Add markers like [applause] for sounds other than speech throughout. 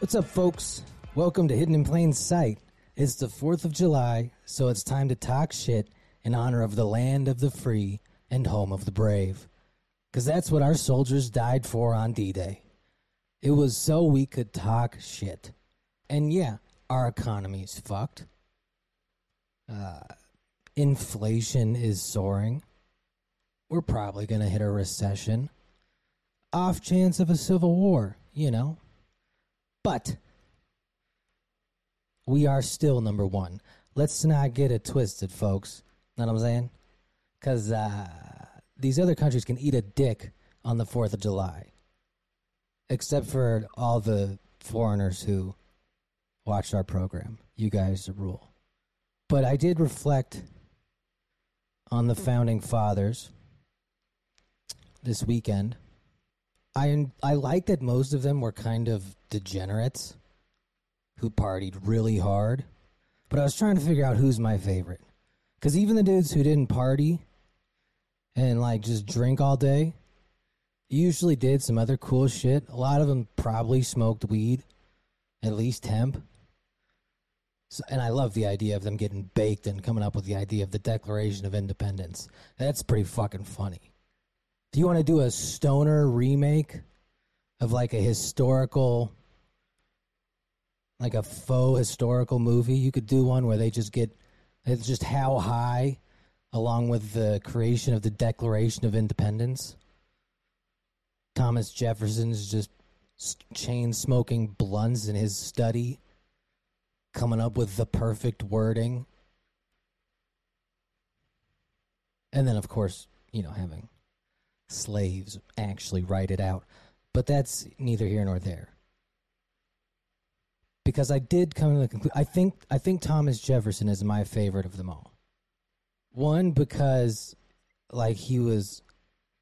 What's up, folks? Welcome to Hidden in Plain Sight. It's the 4th of July, so it's time to talk shit in honor of the land of the free and home of the brave. Because that's what our soldiers died for on D Day. It was so we could talk shit. And yeah, our economy's fucked. Uh, inflation is soaring. We're probably going to hit a recession. Off chance of a civil war, you know. But we are still number one. Let's not get it twisted, folks. Know what I'm saying? Because uh, these other countries can eat a dick on the 4th of July. Except for all the foreigners who watched our program. You guys rule. But I did reflect on the founding fathers this weekend. I I like that most of them were kind of degenerates who partied really hard. But I was trying to figure out who's my favorite. Cuz even the dudes who didn't party and like just drink all day usually did some other cool shit. A lot of them probably smoked weed, at least hemp. So, and I love the idea of them getting baked and coming up with the idea of the Declaration of Independence. That's pretty fucking funny. Do you want to do a stoner remake of like a historical, like a faux historical movie? You could do one where they just get, it's just how high, along with the creation of the Declaration of Independence. Thomas Jefferson's just chain smoking blunts in his study, coming up with the perfect wording. And then, of course, you know, having slaves actually write it out. But that's neither here nor there. Because I did come to the conclusion I think I think Thomas Jefferson is my favorite of them all. One because like he was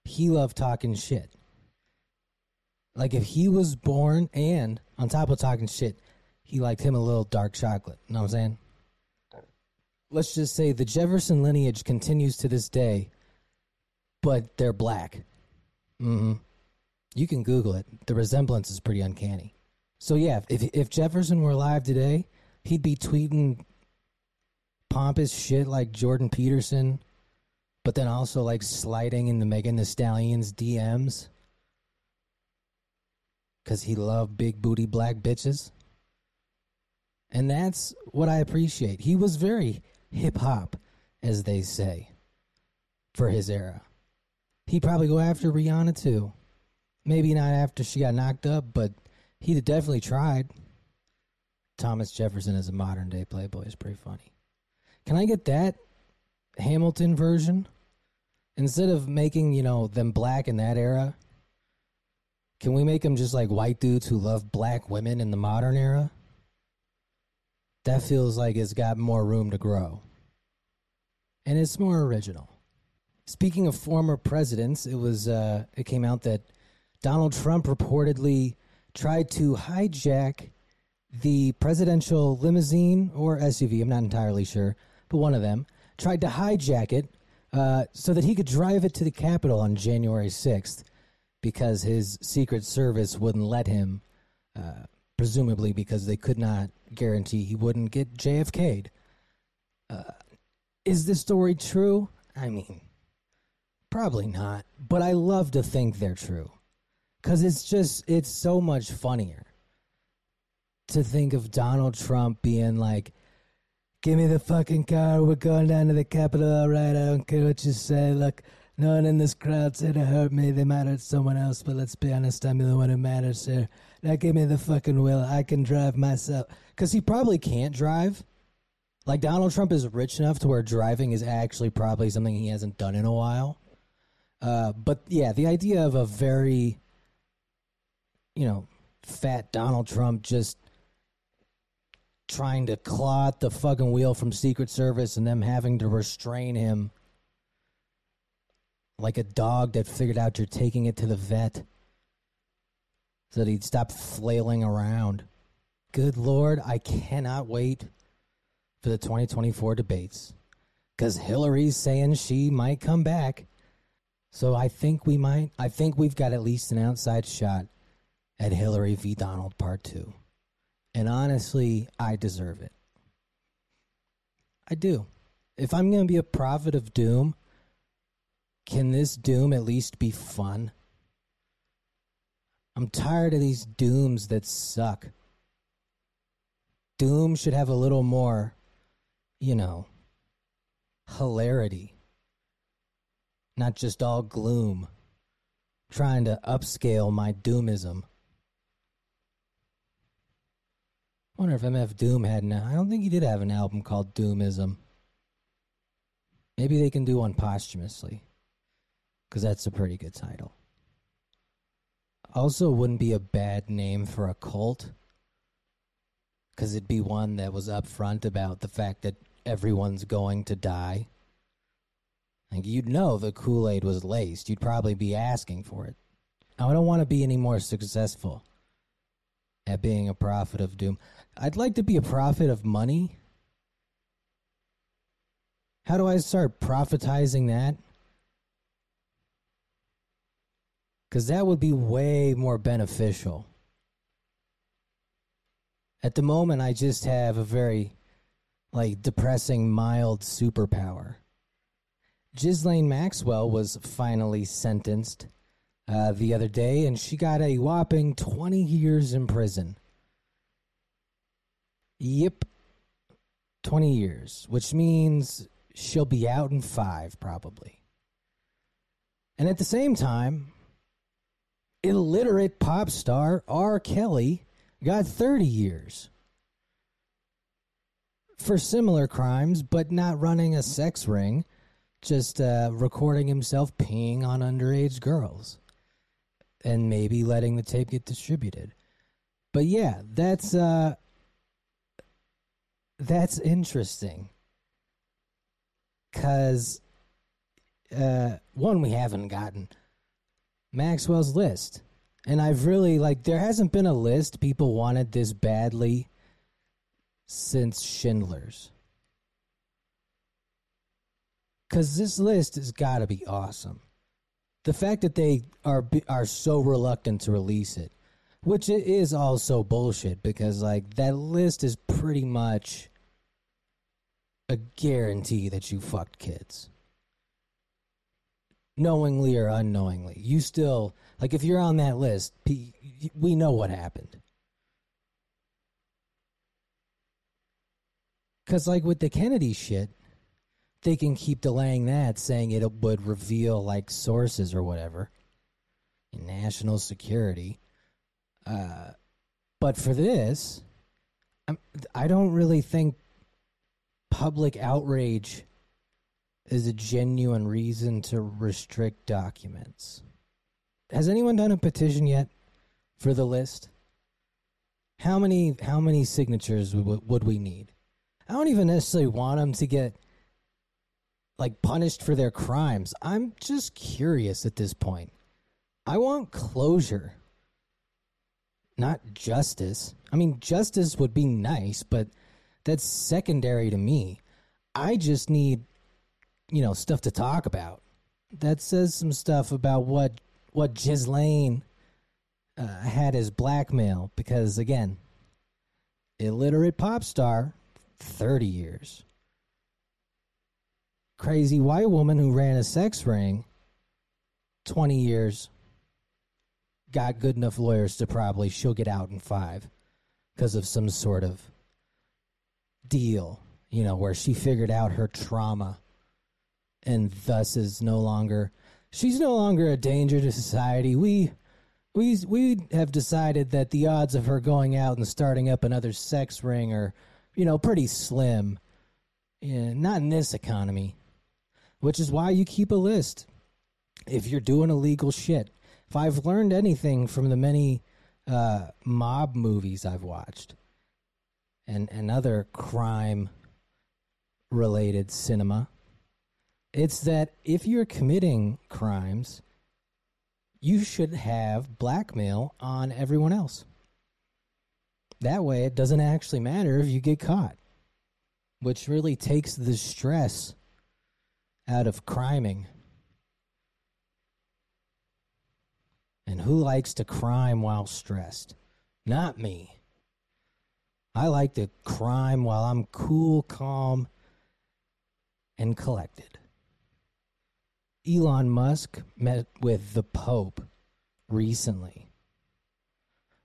he loved talking shit. Like if he was born and on top of talking shit, he liked him a little dark chocolate. You know what I'm saying? Let's just say the Jefferson lineage continues to this day, but they're black. Mm-hmm. You can Google it. The resemblance is pretty uncanny. So yeah, if if Jefferson were alive today, he'd be tweeting pompous shit like Jordan Peterson, but then also like sliding in the Megan Thee Stallion's DMs because he loved big booty black bitches. And that's what I appreciate. He was very hip hop, as they say, for his era. He'd probably go after Rihanna too. Maybe not after she got knocked up, but he'd definitely tried. Thomas Jefferson as a modern day Playboy is pretty funny. Can I get that Hamilton version? Instead of making, you know, them black in that era, can we make them just like white dudes who love black women in the modern era? That feels like it's got more room to grow. And it's more original. Speaking of former presidents, it was uh, it came out that Donald Trump reportedly tried to hijack the presidential limousine or SUV. I'm not entirely sure, but one of them tried to hijack it uh, so that he could drive it to the Capitol on January 6th because his Secret Service wouldn't let him, uh, presumably because they could not guarantee he wouldn't get JFK'd. Uh, is this story true? I mean, probably not, but I love to think they're true. Because it's just, it's so much funnier to think of Donald Trump being like, give me the fucking car, we're going down to the Capitol, all right, I don't care what you say, look, No one in this crowd said it hurt me. They hurt someone else, but let's be honest, I'm the one who matters here. Now give me the fucking will. I can drive myself. Because he probably can't drive. Like, Donald Trump is rich enough to where driving is actually probably something he hasn't done in a while. Uh, but yeah, the idea of a very, you know, fat Donald Trump just trying to claw at the fucking wheel from Secret Service and them having to restrain him like a dog that figured out you're taking it to the vet so that he'd stop flailing around. Good Lord, I cannot wait for the 2024 debates because Hillary's saying she might come back. So I think we might, I think we've got at least an outside shot at Hillary v. Donald Part 2. And honestly, I deserve it. I do. If I'm going to be a prophet of doom, can this doom at least be fun? I'm tired of these dooms that suck. Doom should have a little more, you know, hilarity. Not just all gloom. Trying to upscale my doomism. Wonder if MF Doom had an. I don't think he did have an album called Doomism. Maybe they can do one posthumously, because that's a pretty good title. Also, wouldn't be a bad name for a cult, because it'd be one that was upfront about the fact that everyone's going to die. Like you'd know the Kool Aid was laced. You'd probably be asking for it. I don't want to be any more successful at being a prophet of doom. I'd like to be a prophet of money. How do I start prophetizing that? Because that would be way more beneficial. At the moment, I just have a very, like, depressing, mild superpower. Ghislaine Maxwell was finally sentenced uh, the other day, and she got a whopping 20 years in prison. Yep. 20 years, which means she'll be out in five, probably. And at the same time, illiterate pop star R. Kelly got 30 years for similar crimes, but not running a sex ring, just uh, recording himself peeing on underage girls and maybe letting the tape get distributed. But yeah, that's uh, that's interesting. Because, uh, one, we haven't gotten Maxwell's list. And I've really, like, there hasn't been a list people wanted this badly since Schindler's. Because this list has got to be awesome. The fact that they are are so reluctant to release it which is also bullshit because like that list is pretty much a guarantee that you fucked kids. Knowingly or unknowingly. You still like if you're on that list we know what happened. Because like with the kennedy shit they can keep delaying that saying it would reveal like sources or whatever. National security uh, but for this, I'm, I don't really think public outrage is a genuine reason to restrict documents. Has anyone done a petition yet for the list? How many how many signatures would, would we need? I don't even necessarily want them to get like punished for their crimes. I'm just curious at this point. I want closure not justice. I mean, justice would be nice, but that's secondary to me. I just need, you know, stuff to talk about. That says some stuff about what what Ghislaine uh, had as blackmail because again, illiterate pop star, thirty years. Crazy white woman who ran a sex ring, twenty years got good enough lawyers to probably she'll get out in five because of some sort of deal, you know, where she figured out her trauma and thus is no longer she's no longer a danger to society. We we we have decided that the odds of her going out and starting up another sex ring are, you know, pretty slim. Yeah, not in this economy. Which is why you keep a list. If you're doing illegal shit. If I've learned anything from the many uh, mob movies I've watched and, and other crime related cinema, it's that if you're committing crimes, you should have blackmail on everyone else. That way, it doesn't actually matter if you get caught, which really takes the stress out of criming. And who likes to crime while stressed? Not me. I like to crime while I'm cool, calm, and collected. Elon Musk met with the Pope recently,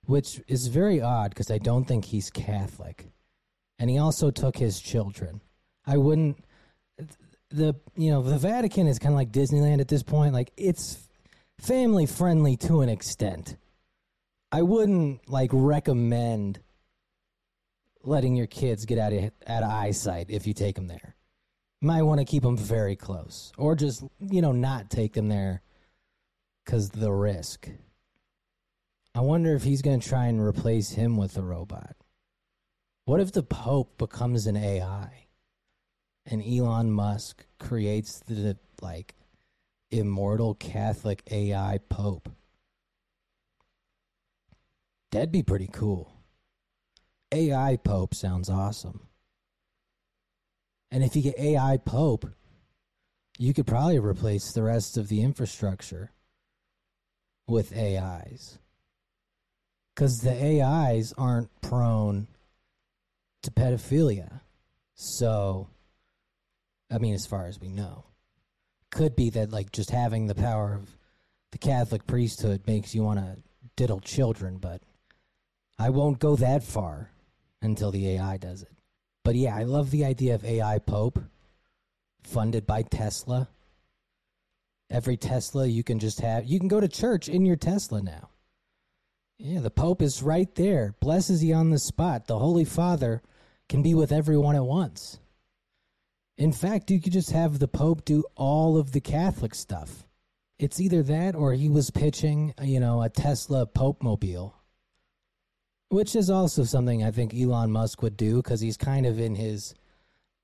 which is very odd because I don't think he's Catholic. And he also took his children. I wouldn't the you know, the Vatican is kind of like Disneyland at this point. Like it's family friendly to an extent. I wouldn't like recommend letting your kids get out of out of eyesight if you take them there. Might want to keep them very close or just you know not take them there because the risk. I wonder if he's going to try and replace him with a robot. What if the pope becomes an ai and elon musk creates the like immortal catholic ai pope that'd be pretty cool ai pope sounds awesome and if you get AI Pope, you could probably replace the rest of the infrastructure with AIs. Because the AIs aren't prone to pedophilia. So, I mean, as far as we know, could be that, like, just having the power of the Catholic priesthood makes you want to diddle children, but I won't go that far until the AI does it. But yeah, I love the idea of AI Pope funded by Tesla. Every Tesla you can just have, you can go to church in your Tesla now. Yeah, the Pope is right there, blesses you on the spot. The Holy Father can be with everyone at once. In fact, you could just have the Pope do all of the Catholic stuff. It's either that or he was pitching, you know, a Tesla Pope mobile which is also something I think Elon Musk would do because he's kind of in his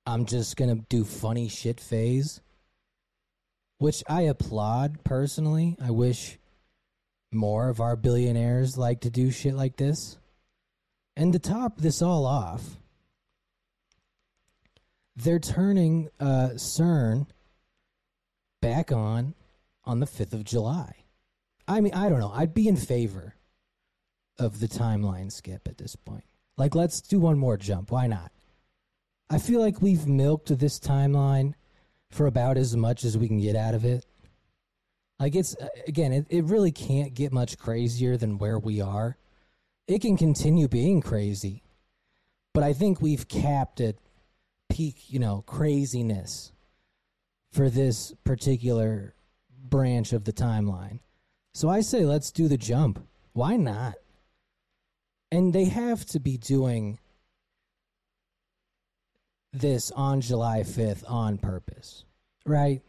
I'm just going to do funny shit phase, which I applaud personally. I wish more of our billionaires like to do shit like this. And to top this all off, they're turning uh, CERN back on on the 5th of July. I mean, I don't know. I'd be in favor of the timeline skip at this point. Like, let's do one more jump. Why not? I feel like we've milked this timeline for about as much as we can get out of it. Like, it's, uh, again, it, it really can't get much crazier than where we are. It can continue being crazy, but I think we've capped at peak, you know, craziness for this particular branch of the timeline. So I say let's do the jump. Why not? and they have to be doing this on July 5th on purpose, right?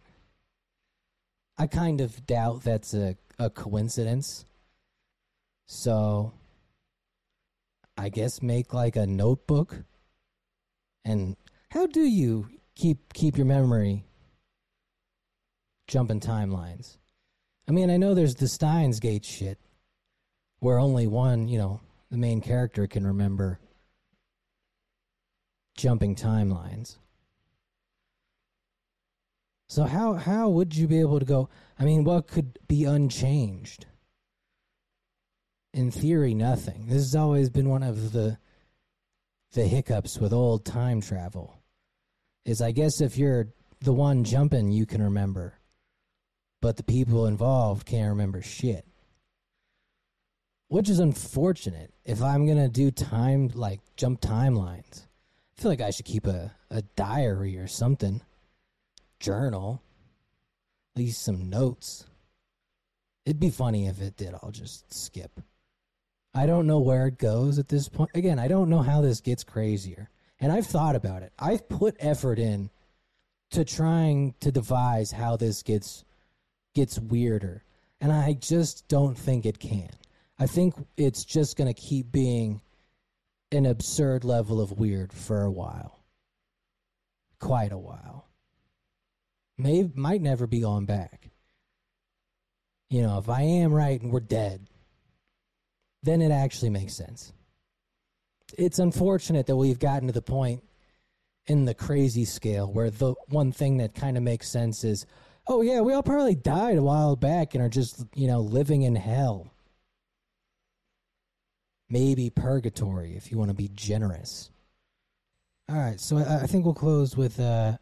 I kind of doubt that's a, a coincidence. So I guess make like a notebook. And how do you keep keep your memory jumping timelines? I mean, I know there's the Steins Gate shit where only one, you know, the main character can remember jumping timelines. So how how would you be able to go? I mean, what could be unchanged? In theory, nothing. This has always been one of the the hiccups with old time travel. Is I guess if you're the one jumping, you can remember, but the people involved can't remember shit which is unfortunate. If I'm gonna do time like jump timelines, I feel like I should keep a, a diary or something, journal. at least some notes. It'd be funny if it did. I'll just skip. I don't know where it goes at this point. Again, I don't know how this gets crazier. And I've thought about it. I've put effort in to trying to devise how this gets gets weirder. And I just don't think it can. I think it's just going to keep being an absurd level of weird for a while. Quite a while. May might never be going back. You know, if I am right and we're dead, then it actually makes sense. It's unfortunate that we've gotten to the point in the crazy scale where the one thing that kind of makes sense is, oh yeah, we all probably died a while back and are just, you know, living in hell. Maybe purgatory if you want to be generous. All right, so I, I think we'll close with uh,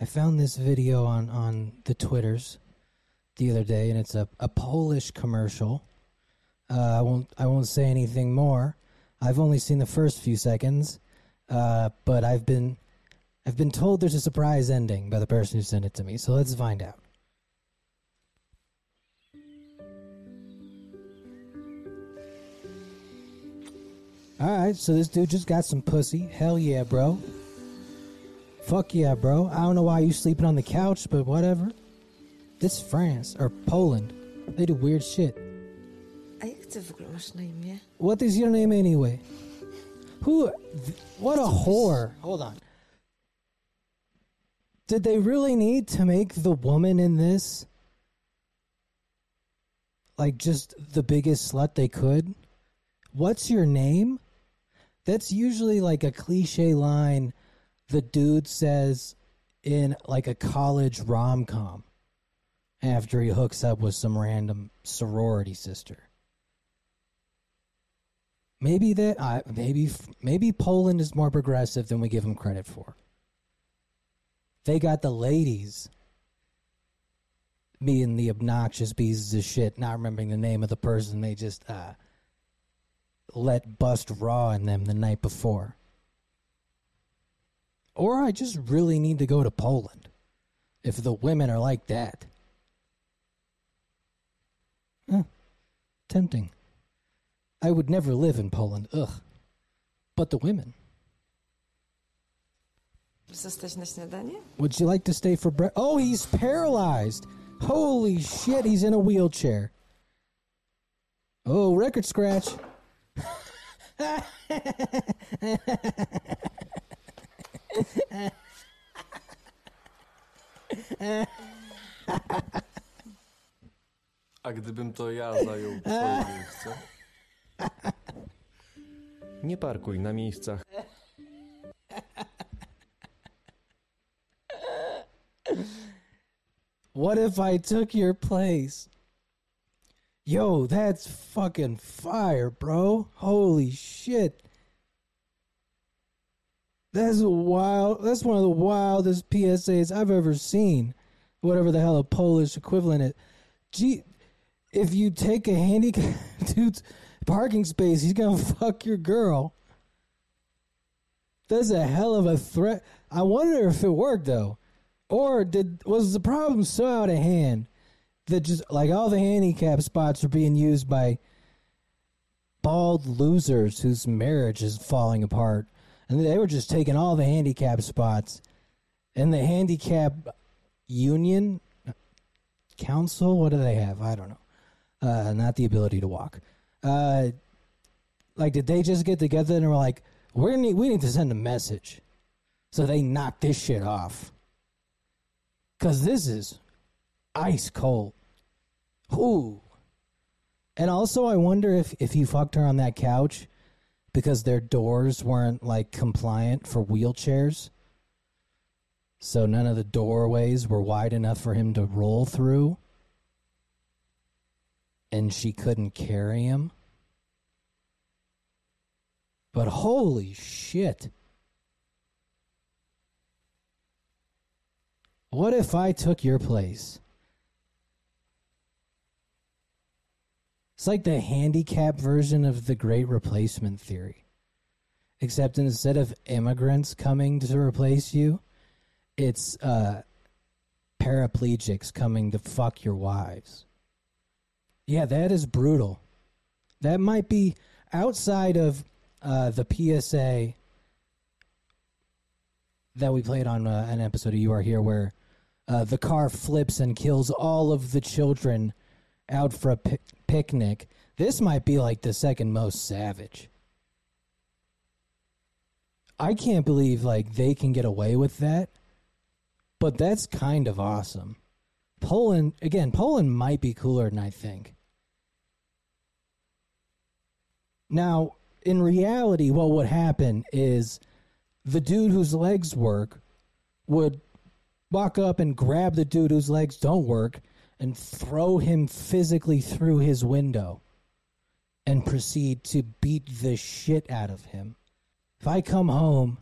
I found this video on on the Twitters the other day, and it's a, a Polish commercial. Uh, I won't I won't say anything more. I've only seen the first few seconds, uh, but I've been I've been told there's a surprise ending by the person who sent it to me. So let's find out. All right, so this dude just got some pussy. Hell yeah, bro. Fuck yeah, bro. I don't know why you sleeping on the couch, but whatever. This France or Poland. They do weird shit. A jak ty w ogóle masz na imię? What is your name anyway? Who? What a whore. Hold on. Did they really need to make the woman in this like just the biggest slut they could? What's your name? That's usually like a cliche line the dude says in like a college rom com after he hooks up with some random sorority sister. Maybe that uh, maybe maybe Poland is more progressive than we give them credit for. They got the ladies being the obnoxious pieces of shit, not remembering the name of the person they just uh, let bust raw in them the night before. Or I just really need to go to Poland if the women are like that. Huh. Tempting. I would never live in Poland. Ugh. But the women. Zostać na śniadanie? Would you like to stay for breakfast? Oh, he's paralyzed. Holy shit, he's in a wheelchair. Oh, record scratch. A gdybym to ja zajął twoje miejsce? Nie parkuj na miejscach. What if I took your place? Yo, that's fucking fire, bro. Holy shit. That's wild that's one of the wildest PSAs I've ever seen. Whatever the hell a Polish equivalent is. Gee if you take a handicap [laughs] dude's parking space, he's gonna [laughs] fuck your girl. That's a hell of a threat. I wonder if it worked though. Or did was the problem so out of hand that just like all the handicap spots are being used by bald losers whose marriage is falling apart, and they were just taking all the handicap spots, and the handicap union council. What do they have? I don't know. Uh, not the ability to walk. Uh, like, did they just get together and were like, we need we need to send a message, so they knocked this shit off. Cause this is ice cold. Ooh. And also, I wonder if if he fucked her on that couch because their doors weren't like compliant for wheelchairs. So none of the doorways were wide enough for him to roll through. And she couldn't carry him. But holy shit. What if I took your place? It's like the handicap version of the great replacement theory. Except instead of immigrants coming to replace you, it's uh, paraplegics coming to fuck your wives. Yeah, that is brutal. That might be outside of uh, the PSA that we played on uh, an episode of You Are Here where uh, the car flips and kills all of the children out for a pi- picnic. This might be like the second most savage. I can't believe like they can get away with that, but that's kind of awesome. Poland again, Poland might be cooler than I think. Now, in reality, what would happen is the dude whose legs work would walk up and grab the dude whose legs don't work and throw him physically through his window and proceed to beat the shit out of him. If I come home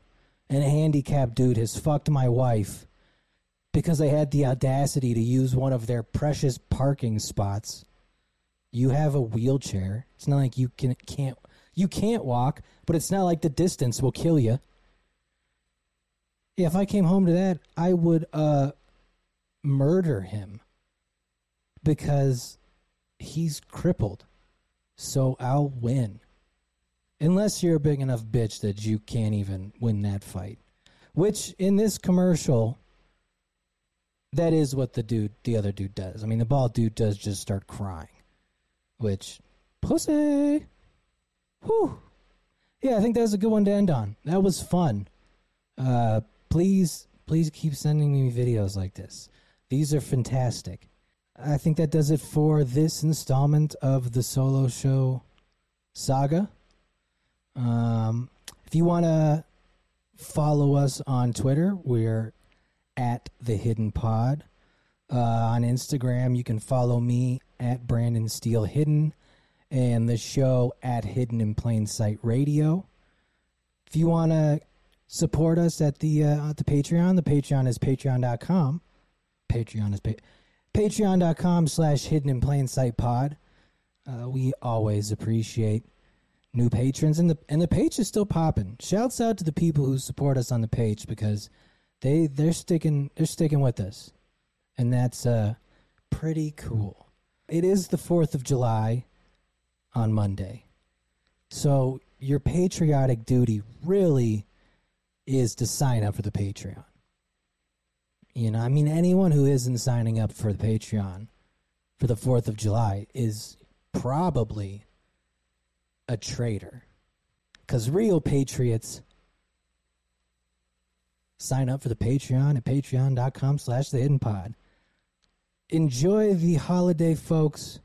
and a handicapped dude has fucked my wife because they had the audacity to use one of their precious parking spots, you have a wheelchair. It's not like you can can't you can't walk, but it's not like the distance will kill you. If I came home to that, I would uh murder him because he's crippled. So I'll win. Unless you're a big enough bitch that you can't even win that fight. Which in this commercial that is what the dude the other dude does. I mean the bald dude does just start crying. Which pussy Whew. Yeah, I think that was a good one to end on. That was fun. Uh, please, please keep sending me videos like this. These are fantastic. I think that does it for this installment of the solo show saga. Um, if you want to follow us on Twitter, we're at the Hidden Pod. Uh, on Instagram, you can follow me at Brandon Steele Hidden and the show at Hidden in Plain Sight Radio. If you want to support us at the uh, at the Patreon, the Patreon is patreon.com. Patreon is pa- patreon.com slash hidden in plain sight pod. Uh, we always appreciate new patrons and the and the page is still popping. Shouts out to the people who support us on the page because they they're sticking they're sticking with us. And that's uh pretty cool. It is the 4th of July on Monday. So your patriotic duty really is to sign up for the Patreon. You know, I mean, anyone who isn't signing up for the Patreon for the 4th of July is probably a traitor. Because real patriots sign up for the Patreon at patreon.com slash the hidden pod. Enjoy the holiday, folks.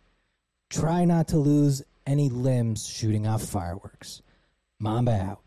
Try not to lose any limbs shooting off fireworks. Mamba out.